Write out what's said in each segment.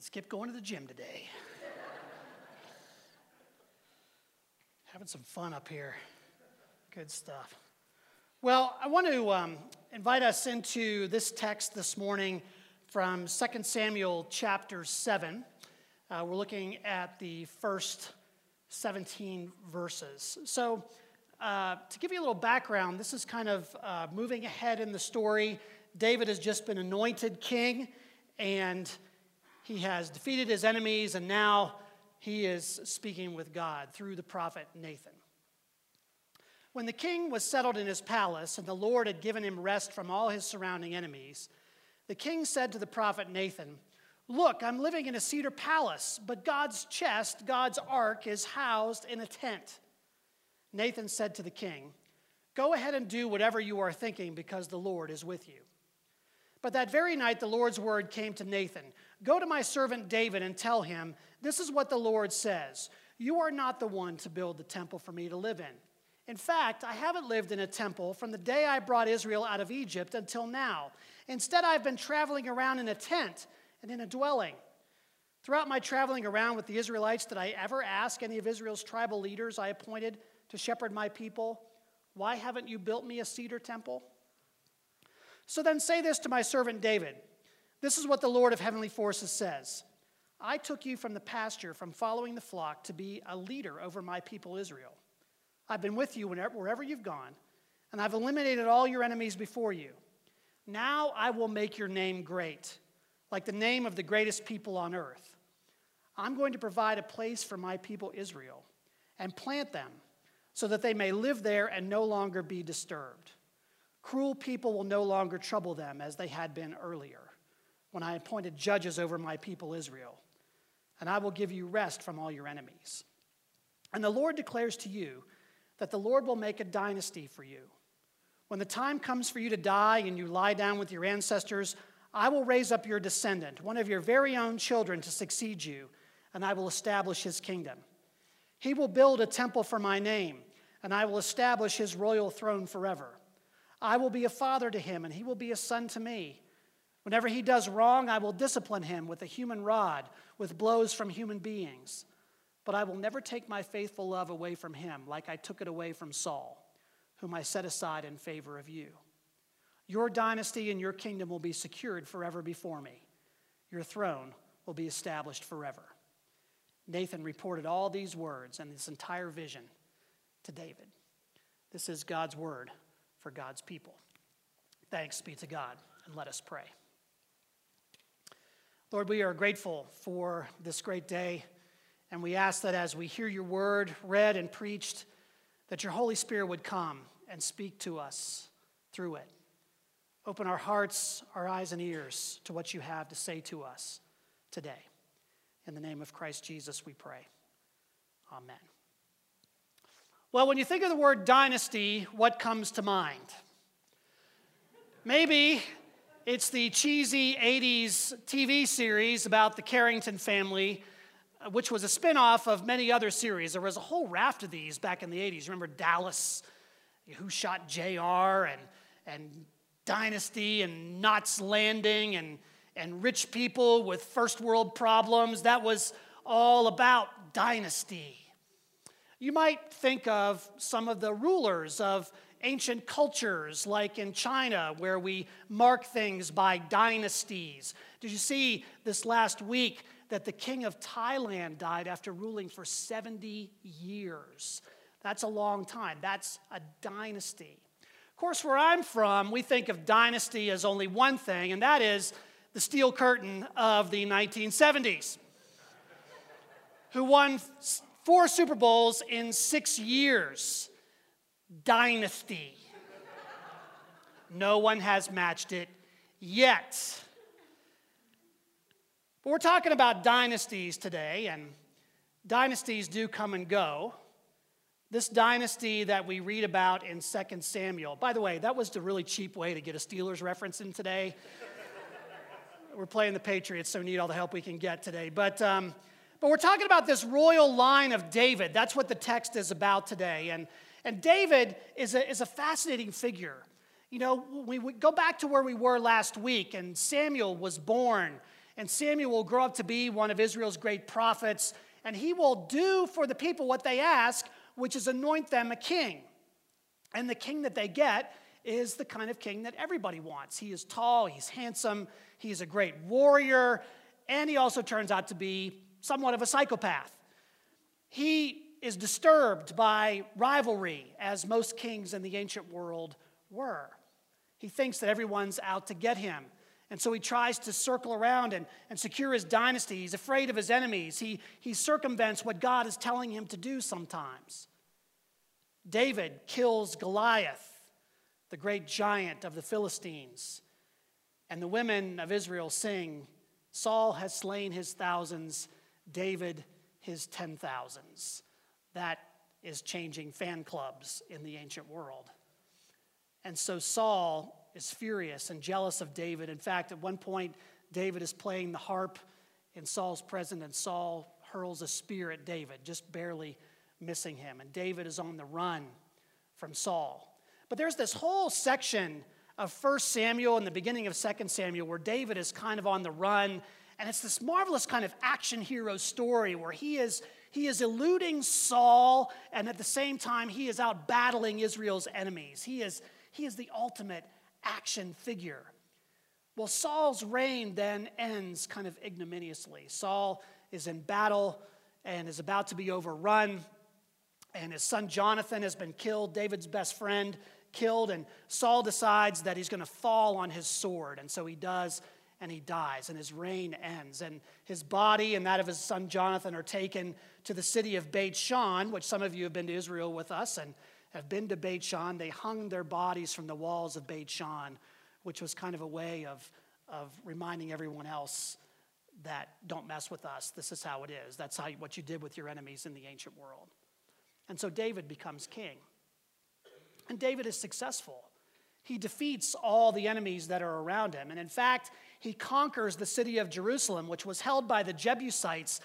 Could skip going to the gym today. Having some fun up here. Good stuff. Well, I want to um, invite us into this text this morning from 2 Samuel chapter 7. Uh, we're looking at the first 17 verses. So, uh, to give you a little background, this is kind of uh, moving ahead in the story. David has just been anointed king, and he has defeated his enemies, and now he is speaking with God through the prophet Nathan. When the king was settled in his palace and the Lord had given him rest from all his surrounding enemies, the king said to the prophet Nathan, Look, I'm living in a cedar palace, but God's chest, God's ark, is housed in a tent. Nathan said to the king, Go ahead and do whatever you are thinking because the Lord is with you. But that very night, the Lord's word came to Nathan Go to my servant David and tell him, This is what the Lord says You are not the one to build the temple for me to live in. In fact, I haven't lived in a temple from the day I brought Israel out of Egypt until now. Instead, I've been traveling around in a tent and in a dwelling. Throughout my traveling around with the Israelites, did I ever ask any of Israel's tribal leaders I appointed to shepherd my people, Why haven't you built me a cedar temple? So then say this to my servant David This is what the Lord of heavenly forces says I took you from the pasture, from following the flock, to be a leader over my people Israel. I've been with you whenever, wherever you've gone, and I've eliminated all your enemies before you. Now I will make your name great, like the name of the greatest people on earth. I'm going to provide a place for my people Israel and plant them so that they may live there and no longer be disturbed. Cruel people will no longer trouble them as they had been earlier, when I appointed judges over my people Israel. And I will give you rest from all your enemies. And the Lord declares to you that the Lord will make a dynasty for you. When the time comes for you to die and you lie down with your ancestors, I will raise up your descendant, one of your very own children, to succeed you, and I will establish his kingdom. He will build a temple for my name, and I will establish his royal throne forever. I will be a father to him, and he will be a son to me. Whenever he does wrong, I will discipline him with a human rod, with blows from human beings. But I will never take my faithful love away from him, like I took it away from Saul, whom I set aside in favor of you. Your dynasty and your kingdom will be secured forever before me. Your throne will be established forever. Nathan reported all these words and this entire vision to David. This is God's word for God's people. Thanks be to God, and let us pray. Lord, we are grateful for this great day. And we ask that as we hear your word read and preached, that your Holy Spirit would come and speak to us through it. Open our hearts, our eyes, and ears to what you have to say to us today. In the name of Christ Jesus, we pray. Amen. Well, when you think of the word dynasty, what comes to mind? Maybe it's the cheesy 80s TV series about the Carrington family uh, which was a spin-off of many other series. There was a whole raft of these back in the 80s. Remember Dallas, Who Shot JR, and, and Dynasty, and Knots Landing, and, and rich people with first world problems. That was all about Dynasty. You might think of some of the rulers of ancient cultures, like in China, where we mark things by dynasties. Did you see this last week? that the king of Thailand died after ruling for 70 years. That's a long time. That's a dynasty. Of course, where I'm from, we think of dynasty as only one thing, and that is the Steel Curtain of the 1970s, who won four Super Bowls in six years. Dynasty. No one has matched it yet. But we're talking about dynasties today, and dynasties do come and go. This dynasty that we read about in 2 Samuel, by the way, that was the really cheap way to get a Steelers reference in today. we're playing the Patriots, so we need all the help we can get today. But, um, but we're talking about this royal line of David. That's what the text is about today. And, and David is a, is a fascinating figure. You know, we, we go back to where we were last week, and Samuel was born and Samuel will grow up to be one of Israel's great prophets, and he will do for the people what they ask, which is anoint them a king. And the king that they get is the kind of king that everybody wants. He is tall, he's handsome, he's a great warrior, and he also turns out to be somewhat of a psychopath. He is disturbed by rivalry, as most kings in the ancient world were. He thinks that everyone's out to get him. And so he tries to circle around and, and secure his dynasty. He's afraid of his enemies. He, he circumvents what God is telling him to do sometimes. David kills Goliath, the great giant of the Philistines. And the women of Israel sing, Saul has slain his thousands, David his ten thousands. That is changing fan clubs in the ancient world. And so Saul is furious and jealous of David. In fact, at one point, David is playing the harp in Saul's presence, and Saul hurls a spear at David, just barely missing him. And David is on the run from Saul. But there's this whole section of 1 Samuel and the beginning of 2 Samuel where David is kind of on the run. And it's this marvelous kind of action hero story where he is, he is eluding Saul, and at the same time, he is out battling Israel's enemies. He is, he is the ultimate action figure. Well, Saul's reign then ends kind of ignominiously. Saul is in battle and is about to be overrun, and his son Jonathan has been killed, David's best friend killed, and Saul decides that he's going to fall on his sword, and so he does. And he dies, and his reign ends. And his body and that of his son Jonathan are taken to the city of Beit Shan, which some of you have been to Israel with us. And have been to Beit Shan. They hung their bodies from the walls of Beit Shan, which was kind of a way of, of reminding everyone else that don't mess with us. This is how it is. That's how, what you did with your enemies in the ancient world. And so David becomes king. And David is successful. He defeats all the enemies that are around him. And in fact, he conquers the city of Jerusalem, which was held by the Jebusites,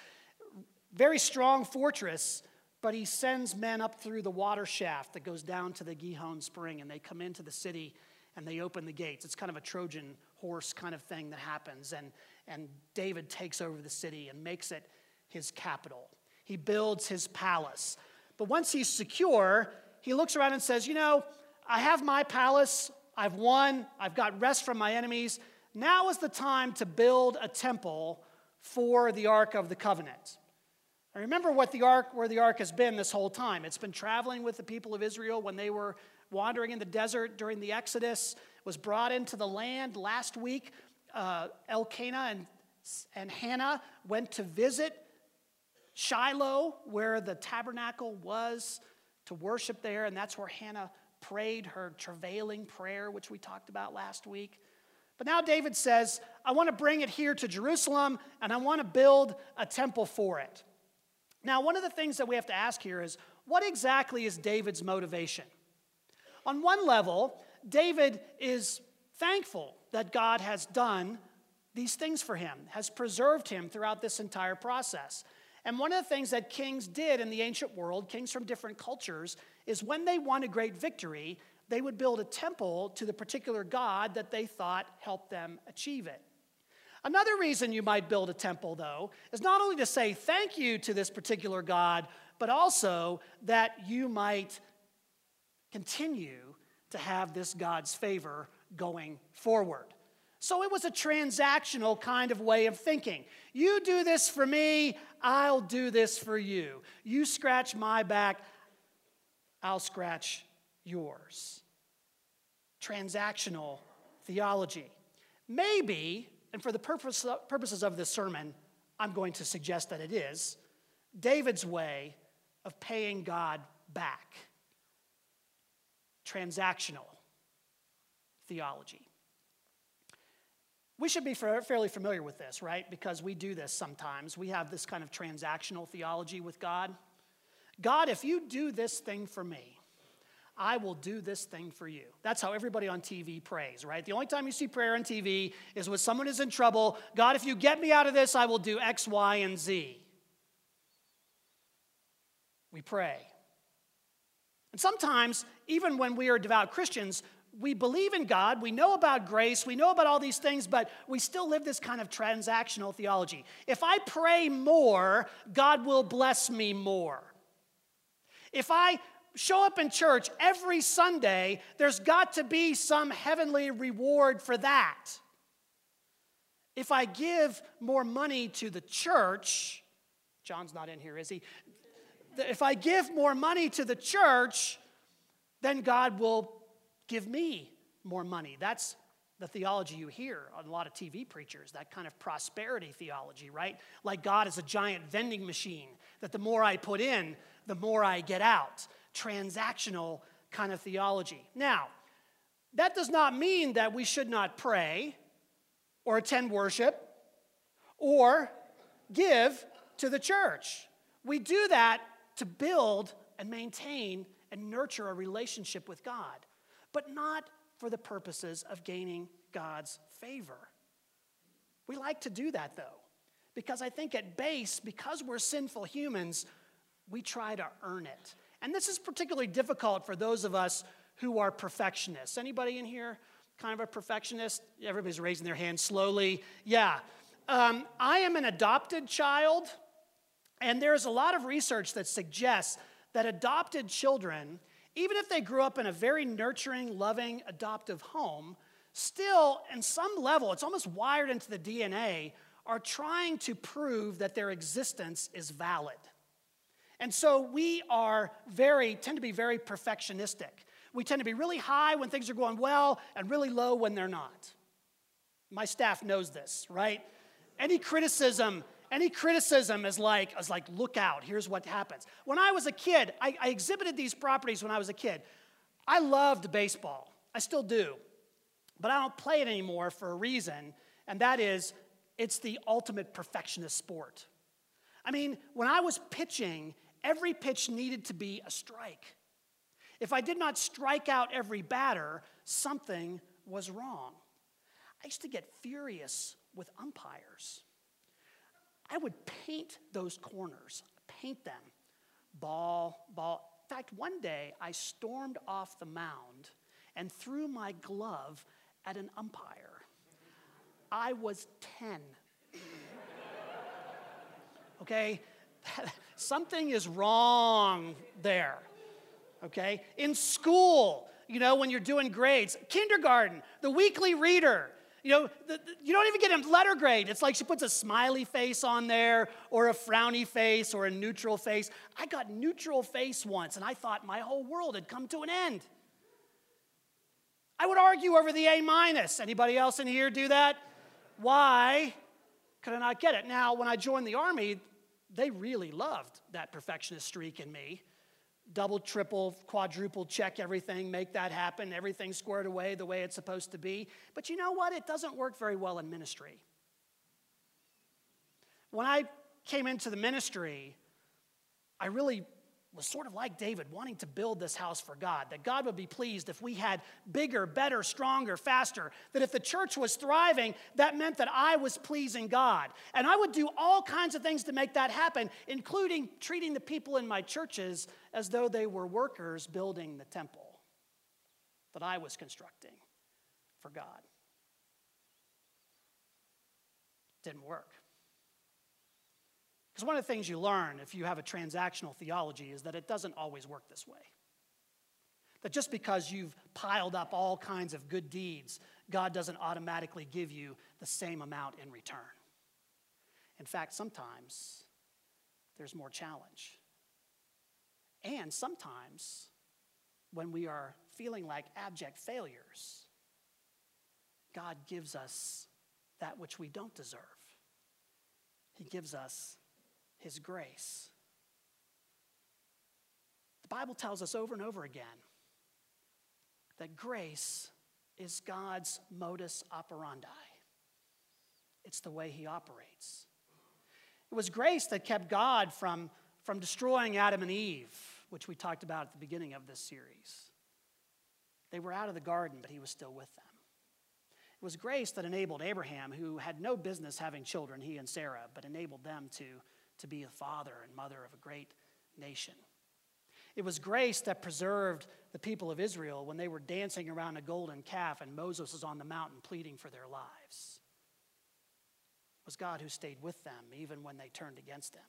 very strong fortress but he sends men up through the water shaft that goes down to the Gihon spring, and they come into the city and they open the gates. It's kind of a Trojan horse kind of thing that happens. And, and David takes over the city and makes it his capital. He builds his palace. But once he's secure, he looks around and says, You know, I have my palace, I've won, I've got rest from my enemies. Now is the time to build a temple for the Ark of the Covenant. I remember what the ark, where the ark has been this whole time. It's been traveling with the people of Israel when they were wandering in the desert during the Exodus. Was brought into the land last week. Uh, Elkanah and, and Hannah went to visit Shiloh, where the tabernacle was, to worship there, and that's where Hannah prayed her travailing prayer, which we talked about last week. But now David says, I want to bring it here to Jerusalem, and I want to build a temple for it. Now, one of the things that we have to ask here is what exactly is David's motivation? On one level, David is thankful that God has done these things for him, has preserved him throughout this entire process. And one of the things that kings did in the ancient world, kings from different cultures, is when they won a great victory, they would build a temple to the particular God that they thought helped them achieve it. Another reason you might build a temple, though, is not only to say thank you to this particular God, but also that you might continue to have this God's favor going forward. So it was a transactional kind of way of thinking. You do this for me, I'll do this for you. You scratch my back, I'll scratch yours. Transactional theology. Maybe and for the purpose, purposes of this sermon, I'm going to suggest that it is David's way of paying God back. Transactional theology. We should be fairly familiar with this, right? Because we do this sometimes. We have this kind of transactional theology with God. God, if you do this thing for me, I will do this thing for you. That's how everybody on TV prays, right? The only time you see prayer on TV is when someone is in trouble. God, if you get me out of this, I will do X, Y, and Z. We pray. And sometimes, even when we are devout Christians, we believe in God, we know about grace, we know about all these things, but we still live this kind of transactional theology. If I pray more, God will bless me more. If I show up in church every Sunday, there's got to be some heavenly reward for that. If I give more money to the church, John's not in here, is he? If I give more money to the church, then God will give me more money. That's the theology you hear on a lot of TV preachers, that kind of prosperity theology, right? Like God is a giant vending machine, that the more I put in, the more I get out. Transactional kind of theology. Now, that does not mean that we should not pray or attend worship or give to the church. We do that to build and maintain and nurture a relationship with God but not for the purposes of gaining God's favor. We like to do that though, because I think at base, because we're sinful humans, we try to earn it. And this is particularly difficult for those of us who are perfectionists. Anybody in here kind of a perfectionist? Everybody's raising their hand slowly. Yeah. Um, I am an adopted child, and there's a lot of research that suggests that adopted children even if they grew up in a very nurturing, loving, adoptive home, still, in some level, it's almost wired into the DNA, are trying to prove that their existence is valid. And so we are very, tend to be very perfectionistic. We tend to be really high when things are going well and really low when they're not. My staff knows this, right? Any criticism any criticism is like, is like, look out, here's what happens. When I was a kid, I, I exhibited these properties when I was a kid. I loved baseball. I still do. But I don't play it anymore for a reason, and that is it's the ultimate perfectionist sport. I mean, when I was pitching, every pitch needed to be a strike. If I did not strike out every batter, something was wrong. I used to get furious with umpires. I would paint those corners, paint them, ball, ball. In fact, one day I stormed off the mound and threw my glove at an umpire. I was 10. okay? Something is wrong there. Okay? In school, you know, when you're doing grades, kindergarten, the weekly reader, you know, the, the, you don't even get a letter grade. It's like she puts a smiley face on there, or a frowny face, or a neutral face. I got neutral face once, and I thought my whole world had come to an end. I would argue over the A minus. Anybody else in here do that? Why could I not get it? Now, when I joined the army, they really loved that perfectionist streak in me double, triple, quadruple check everything, make that happen, everything squared away the way it's supposed to be. But you know what? It doesn't work very well in ministry. When I came into the ministry, I really was sort of like David, wanting to build this house for God, that God would be pleased if we had bigger, better, stronger, faster, that if the church was thriving, that meant that I was pleasing God. And I would do all kinds of things to make that happen, including treating the people in my churches as though they were workers building the temple that I was constructing for God. Didn't work. Because one of the things you learn if you have a transactional theology is that it doesn't always work this way. That just because you've piled up all kinds of good deeds, God doesn't automatically give you the same amount in return. In fact, sometimes there's more challenge. And sometimes, when we are feeling like abject failures, God gives us that which we don't deserve. He gives us his grace. The Bible tells us over and over again that grace is God's modus operandi. It's the way he operates. It was grace that kept God from, from destroying Adam and Eve, which we talked about at the beginning of this series. They were out of the garden, but he was still with them. It was grace that enabled Abraham, who had no business having children, he and Sarah, but enabled them to to be a father and mother of a great nation. It was grace that preserved the people of Israel when they were dancing around a golden calf and Moses was on the mountain pleading for their lives. It was God who stayed with them even when they turned against him.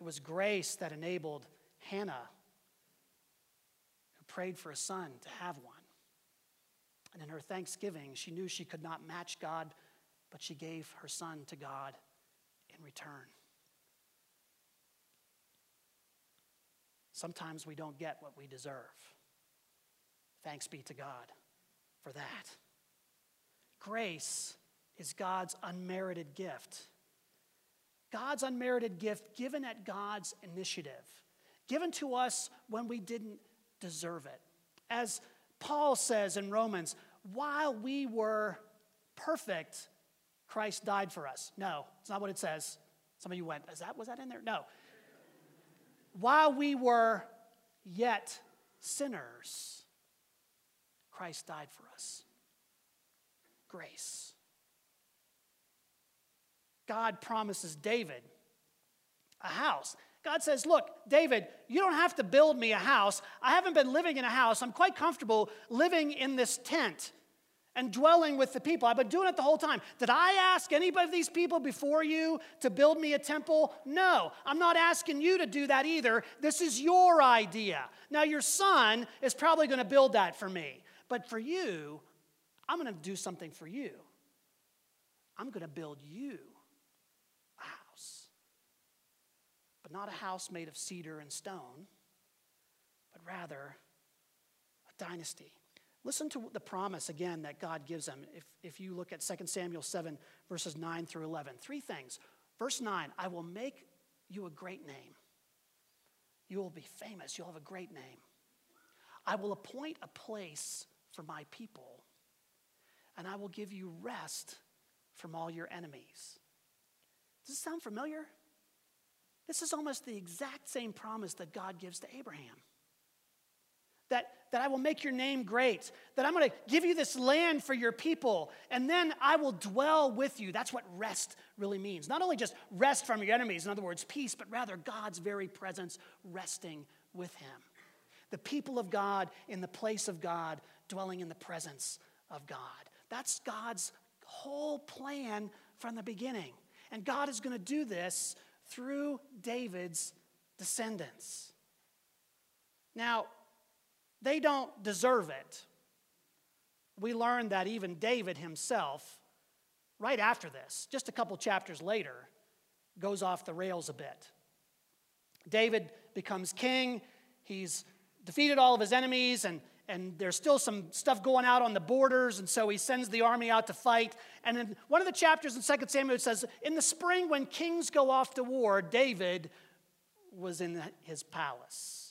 It was grace that enabled Hannah, who prayed for a son, to have one. And in her thanksgiving, she knew she could not match God, but she gave her son to God return. Sometimes we don't get what we deserve. Thanks be to God for that. Grace is God's unmerited gift. God's unmerited gift given at God's initiative, given to us when we didn't deserve it. As Paul says in Romans, while we were perfect, Christ died for us. No, it's not what it says. Some of you went, is that was that in there? No. While we were yet sinners, Christ died for us. Grace. God promises David a house. God says, Look, David, you don't have to build me a house. I haven't been living in a house. I'm quite comfortable living in this tent and dwelling with the people. I've been doing it the whole time. Did I ask any of these people before you to build me a temple? No, I'm not asking you to do that either. This is your idea. Now, your son is probably going to build that for me. But for you, I'm going to do something for you. I'm going to build you a house. But not a house made of cedar and stone, but rather a dynasty. Listen to the promise again that God gives them. If, if you look at 2 Samuel 7, verses 9 through 11, three things. Verse 9, I will make you a great name. You will be famous. You'll have a great name. I will appoint a place for my people, and I will give you rest from all your enemies. Does this sound familiar? This is almost the exact same promise that God gives to Abraham that, that I will make your name great, that I'm going to give you this land for your people, and then I will dwell with you. That's what rest really means. Not only just rest from your enemies, in other words, peace, but rather God's very presence resting with him. The people of God in the place of God, dwelling in the presence of God. That's God's whole plan from the beginning. And God is going to do this through David's descendants. Now, they don't deserve it. We learn that even David himself, right after this, just a couple chapters later, goes off the rails a bit. David becomes king. He's defeated all of his enemies, and, and there's still some stuff going out on the borders, and so he sends the army out to fight. And in one of the chapters in 2 Samuel, says, In the spring, when kings go off to war, David was in his palace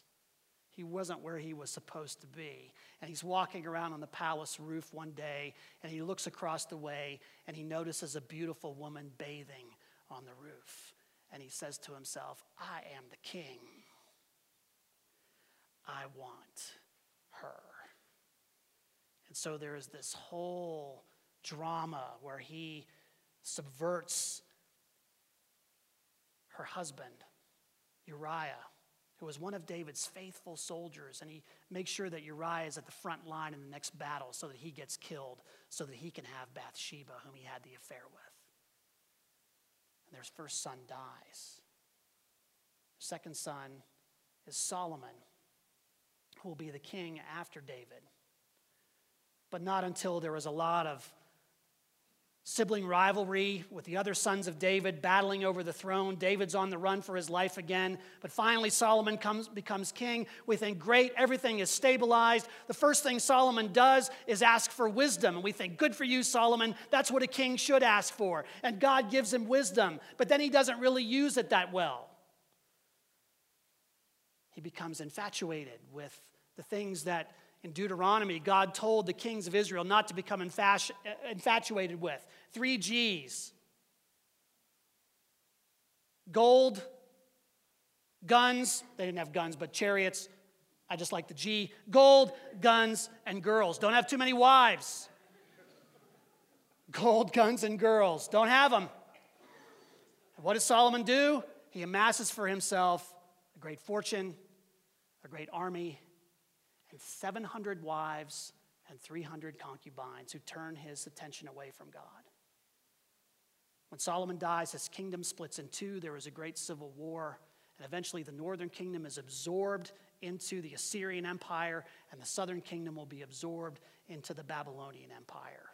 he wasn't where he was supposed to be. And he's walking around on the palace roof one day, and he looks across the way, and he notices a beautiful woman bathing on the roof. And he says to himself, I am the king. I want her. And so there is this whole drama where he subverts her husband, Uriah who was one of David's faithful soldiers, and he makes sure that Uriah is at the front line in the next battle so that he gets killed, so that he can have Bathsheba, whom he had the affair with. And their first son dies. second son is Solomon, who will be the king after David. But not until there was a lot of sibling rivalry with the other sons of David battling over the throne. David's on the run for his life again. But finally, Solomon comes, becomes king. We think, great, everything is stabilized. The first thing Solomon does is ask for wisdom. And we think, good for you, Solomon. That's what a king should ask for. And God gives him wisdom. But then he doesn't really use it that well. He becomes infatuated with the things that in Deuteronomy, God told the kings of Israel not to become infatuated with. Three G's gold, guns, they didn't have guns, but chariots. I just like the G. Gold, guns, and girls. Don't have too many wives. Gold, guns, and girls. Don't have them. what does Solomon do? He amasses for himself a great fortune, a great army, and 700 wives and 300 concubines who turn his attention away from God. When Solomon dies, his kingdom splits in two. There is a great civil war, and eventually the northern kingdom is absorbed into the Assyrian Empire, and the southern kingdom will be absorbed into the Babylonian Empire.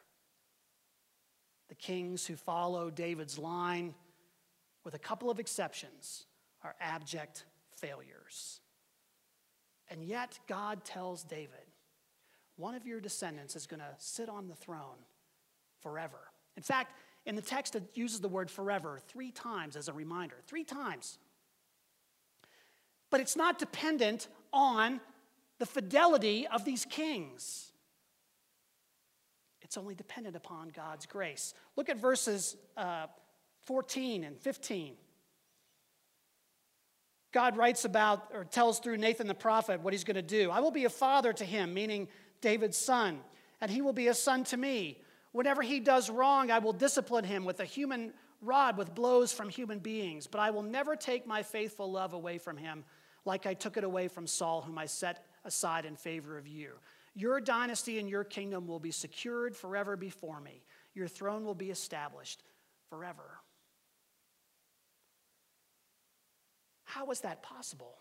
The kings who follow David's line, with a couple of exceptions, are abject failures. And yet, God tells David, one of your descendants is going to sit on the throne forever. In fact, in the text, it uses the word forever three times as a reminder. Three times. But it's not dependent on the fidelity of these kings. It's only dependent upon God's grace. Look at verses uh, 14 and 15. God writes about or tells through Nathan the prophet what he's going to do. I will be a father to him, meaning David's son, and he will be a son to me. Whenever he does wrong, I will discipline him with a human rod, with blows from human beings. But I will never take my faithful love away from him, like I took it away from Saul, whom I set aside in favor of you. Your dynasty and your kingdom will be secured forever before me. Your throne will be established forever. How was that possible?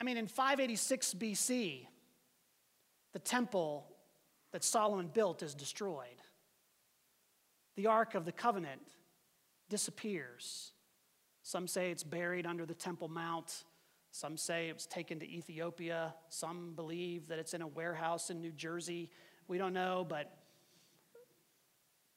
I mean, in 586 BC, the temple that Solomon built is destroyed. The Ark of the Covenant disappears. Some say it's buried under the Temple Mount. Some say it was taken to Ethiopia. Some believe that it's in a warehouse in New Jersey. We don't know, but,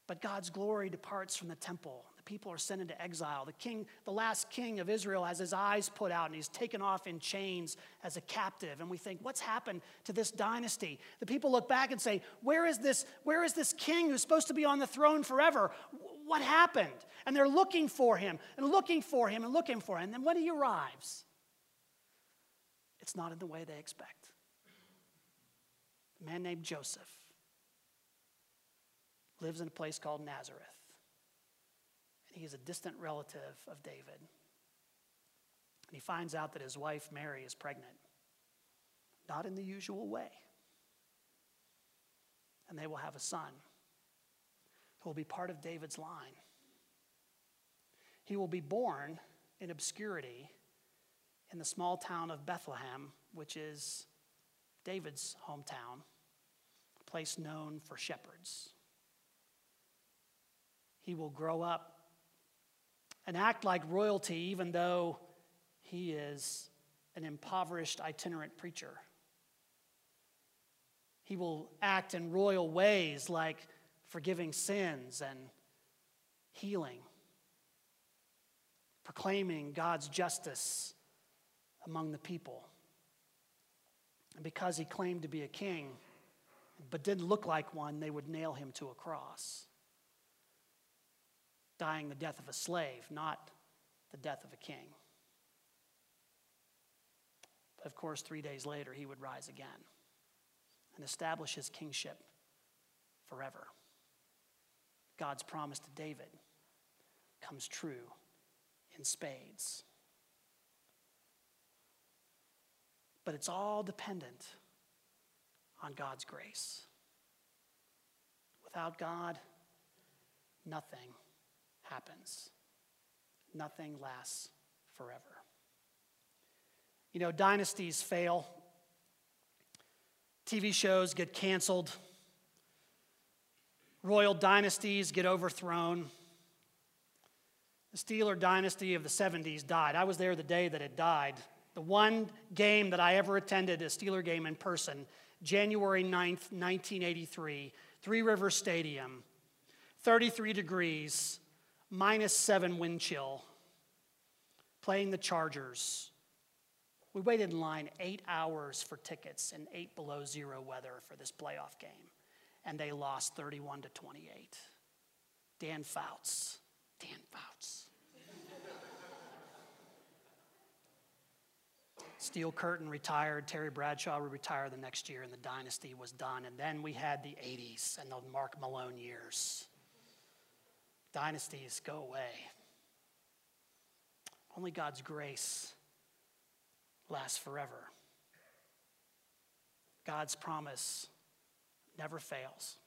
but God's glory departs from the temple people are sent into exile. The king, the last king of Israel, has his eyes put out and he's taken off in chains as a captive. And we think, what's happened to this dynasty? The people look back and say, where is this, where is this king who's supposed to be on the throne forever? What happened? And they're looking for him and looking for him and looking for him. And then when he arrives, it's not in the way they expect. A man named Joseph lives in a place called Nazareth he is a distant relative of David. And he finds out that his wife, Mary, is pregnant, not in the usual way. And they will have a son who will be part of David's line. He will be born in obscurity in the small town of Bethlehem, which is David's hometown, a place known for shepherds. He will grow up and act like royalty, even though he is an impoverished itinerant preacher. He will act in royal ways like forgiving sins and healing, proclaiming God's justice among the people. And because he claimed to be a king, but didn't look like one, they would nail him to a cross dying the death of a slave, not the death of a king. But of course, three days later, he would rise again and establish his kingship forever. God's promise to David comes true in spades. But it's all dependent on God's grace. Without God, nothing happens. Nothing lasts forever. You know, dynasties fail, TV shows get canceled, royal dynasties get overthrown. The Steeler dynasty of the 70s died. I was there the day that it died. The one game that I ever attended, a Steeler game in person, January 9th, 1983, Three River Stadium, 33 degrees, minus seven wind chill, playing the Chargers. We waited in line eight hours for tickets in eight below zero weather for this playoff game, and they lost 31 to 28. Dan Fouts. Dan Fouts. Steel Curtain retired. Terry Bradshaw would retire the next year, and the dynasty was done. And then we had the 80s and the Mark Malone years dynasties go away. Only God's grace lasts forever. God's promise never fails.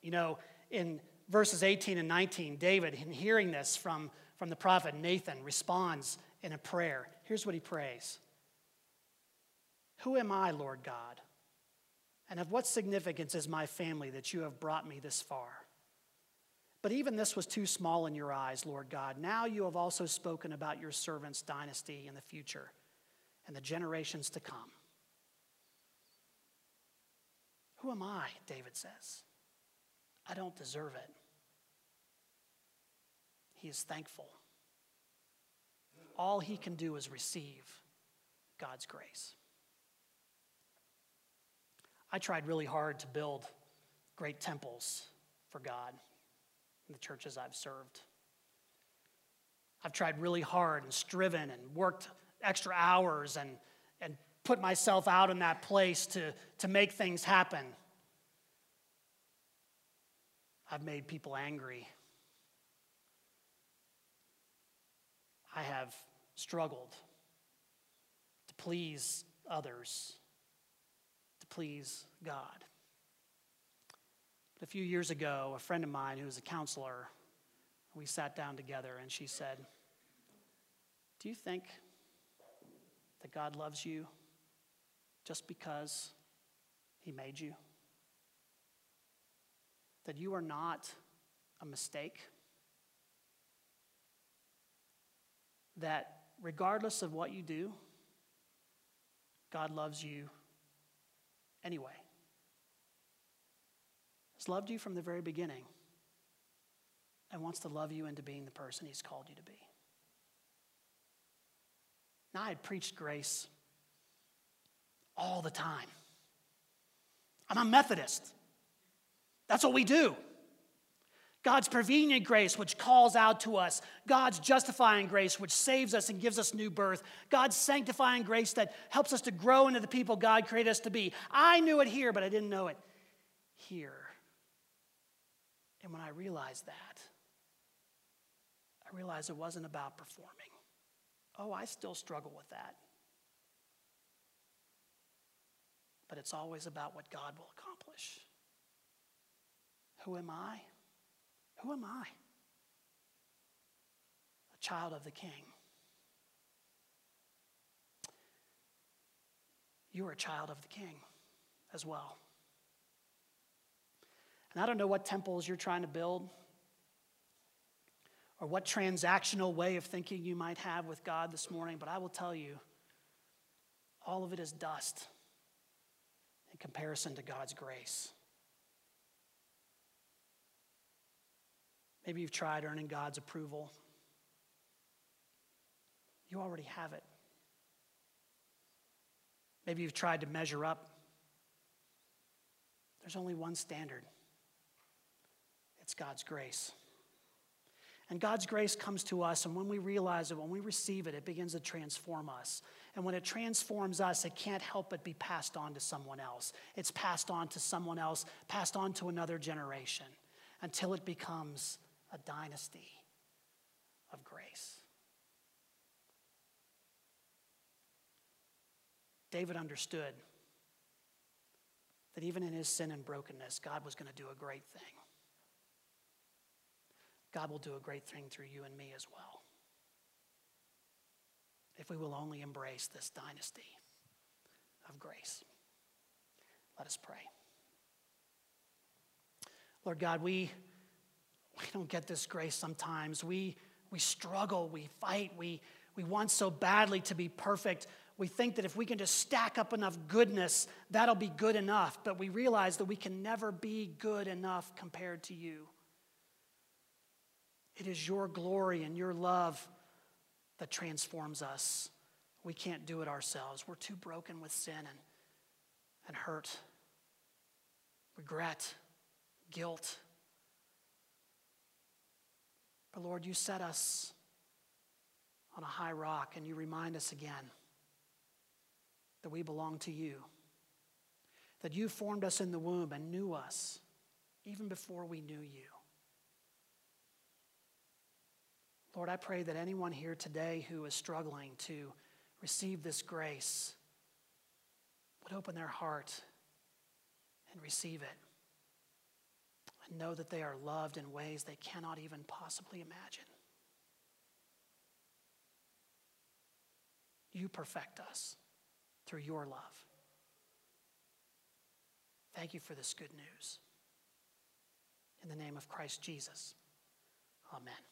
You know, in verses 18 and 19, David, in hearing this from, from the prophet Nathan, responds in a prayer. Here's what he prays Who am I, Lord God? And of what significance is my family that you have brought me this far? But even this was too small in your eyes, Lord God. Now you have also spoken about your servant's dynasty in the future and the generations to come. Who am I? David says. I don't deserve it. He is thankful. All he can do is receive God's grace. I tried really hard to build great temples for God in the churches I've served. I've tried really hard and striven and worked extra hours and, and put myself out in that place to, to make things happen. I've made people angry. I have struggled to please others, to please God. But a few years ago, a friend of mine who was a counselor, we sat down together and she said, Do you think that God loves you just because He made you? That you are not a mistake? That regardless of what you do, God loves you anyway has loved you from the very beginning and wants to love you into being the person he's called you to be. Now, I had preached grace all the time. I'm a Methodist. That's what we do. God's prevenient grace, which calls out to us, God's justifying grace, which saves us and gives us new birth, God's sanctifying grace that helps us to grow into the people God created us to be. I knew it here, but I didn't know it here. And when I realized that, I realized it wasn't about performing. Oh, I still struggle with that. But it's always about what God will accomplish. Who am I? Who am I? A child of the King. You are a child of the King as well. And I don't know what temples you're trying to build or what transactional way of thinking you might have with God this morning, but I will tell you, all of it is dust in comparison to God's grace. Maybe you've tried earning God's approval. You already have it. Maybe you've tried to measure up. There's only one standard it's God's grace. And God's grace comes to us, and when we realize it, when we receive it, it begins to transform us. And when it transforms us, it can't help but be passed on to someone else. It's passed on to someone else, passed on to another generation, until it becomes a dynasty of grace. David understood that even in his sin and brokenness, God was going to do a great thing. God will do a great thing through you and me as well. If we will only embrace this dynasty of grace. Let us pray. Lord God, we, we don't get this grace sometimes. We, we struggle, we fight, we, we want so badly to be perfect. We think that if we can just stack up enough goodness, that'll be good enough. But we realize that we can never be good enough compared to you. It is your glory and your love that transforms us. We can't do it ourselves. We're too broken with sin and, and hurt, regret, guilt. But Lord, you set us on a high rock and you remind us again that we belong to you, that you formed us in the womb and knew us even before we knew you. Lord, I pray that anyone here today who is struggling to receive this grace would open their heart and receive it and know that they are loved in ways they cannot even possibly imagine. You perfect us through your love. Thank you for this good news. In the name of Christ Jesus, amen.